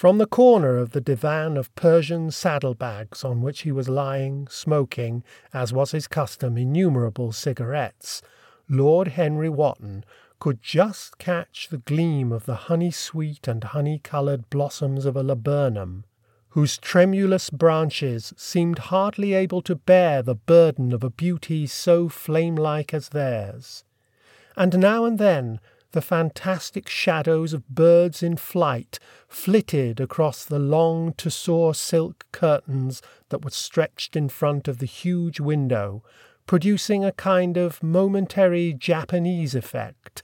From the corner of the divan of Persian saddlebags on which he was lying, smoking, as was his custom, innumerable cigarettes, Lord Henry Wotton could just catch the gleam of the honey sweet and honey coloured blossoms of a laburnum, whose tremulous branches seemed hardly able to bear the burden of a beauty so flame like as theirs. And now and then the fantastic shadows of birds in flight flitted across the long tussore silk curtains that were stretched in front of the huge window, producing a kind of momentary Japanese effect,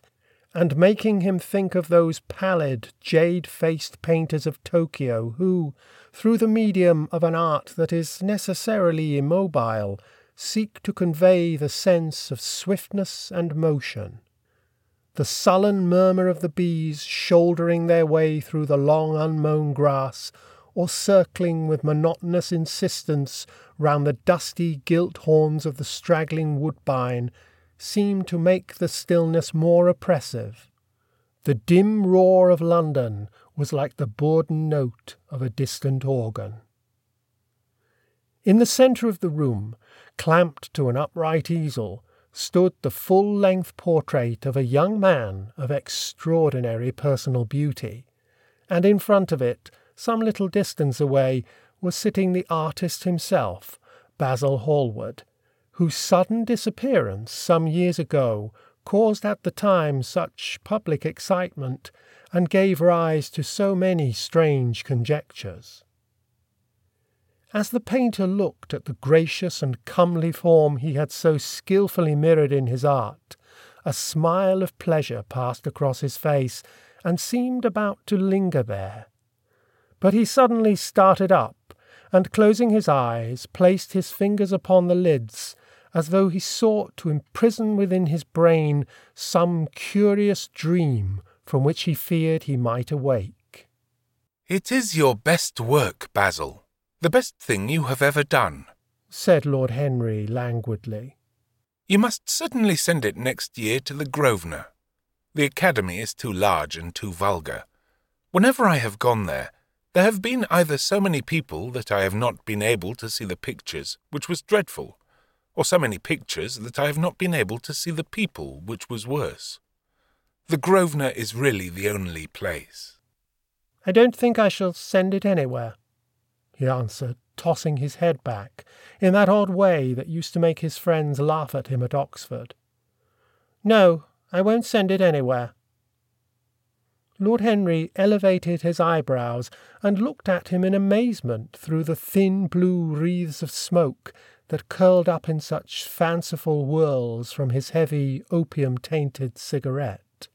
and making him think of those pallid, jade faced painters of Tokyo who, through the medium of an art that is necessarily immobile, seek to convey the sense of swiftness and motion. The sullen murmur of the bees shouldering their way through the long unmown grass, or circling with monotonous insistence round the dusty gilt horns of the straggling woodbine seemed to make the stillness more oppressive. The dim roar of London was like the bourdon note of a distant organ. In the centre of the room, clamped to an upright easel, stood the full length portrait of a young man of extraordinary personal beauty, and in front of it, some little distance away, was sitting the artist himself, Basil Hallward, whose sudden disappearance some years ago caused at the time such public excitement and gave rise to so many strange conjectures. As the painter looked at the gracious and comely form he had so skilfully mirrored in his art, a smile of pleasure passed across his face and seemed about to linger there. But he suddenly started up, and closing his eyes, placed his fingers upon the lids as though he sought to imprison within his brain some curious dream from which he feared he might awake. It is your best work, Basil, the best thing you have ever done, said Lord Henry languidly. You must certainly send it next year to the Grosvenor. The Academy is too large and too vulgar. Whenever I have gone there, there have been either so many people that I have not been able to see the pictures, which was dreadful, or so many pictures that I have not been able to see the people, which was worse. The Grosvenor is really the only place. I don't think I shall send it anywhere, he answered, tossing his head back, in that odd way that used to make his friends laugh at him at Oxford. No, I won't send it anywhere. Lord Henry elevated his eyebrows and looked at him in amazement through the thin blue wreaths of smoke that curled up in such fanciful whirls from his heavy, opium tainted cigarette.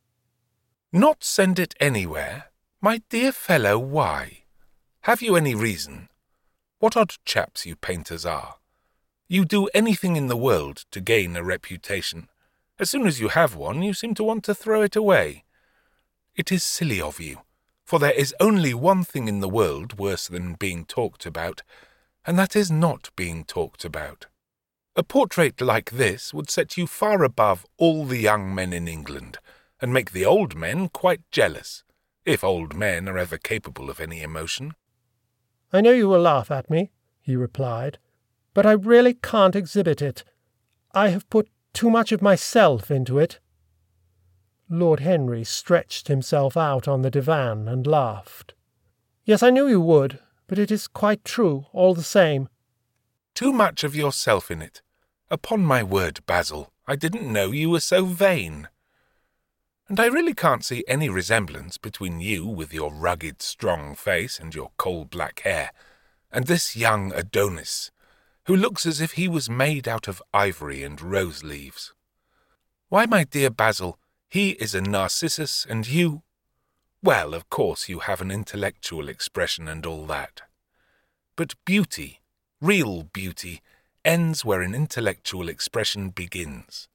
Not send it anywhere? My dear fellow, why? Have you any reason? What odd chaps you painters are. You do anything in the world to gain a reputation. As soon as you have one, you seem to want to throw it away. It is silly of you, for there is only one thing in the world worse than being talked about, and that is not being talked about. A portrait like this would set you far above all the young men in England, and make the old men quite jealous, if old men are ever capable of any emotion. I know you will laugh at me, he replied, but I really can't exhibit it. I have put too much of myself into it. Lord Henry stretched himself out on the divan and laughed. Yes, I knew you would, but it is quite true, all the same. Too much of yourself in it. Upon my word, Basil, I didn't know you were so vain. And I really can't see any resemblance between you with your rugged, strong face and your coal black hair, and this young Adonis, who looks as if he was made out of ivory and rose leaves. Why, my dear Basil, he is a Narcissus, and you well, of course, you have an intellectual expression and all that. But beauty, real beauty, ends where an intellectual expression begins.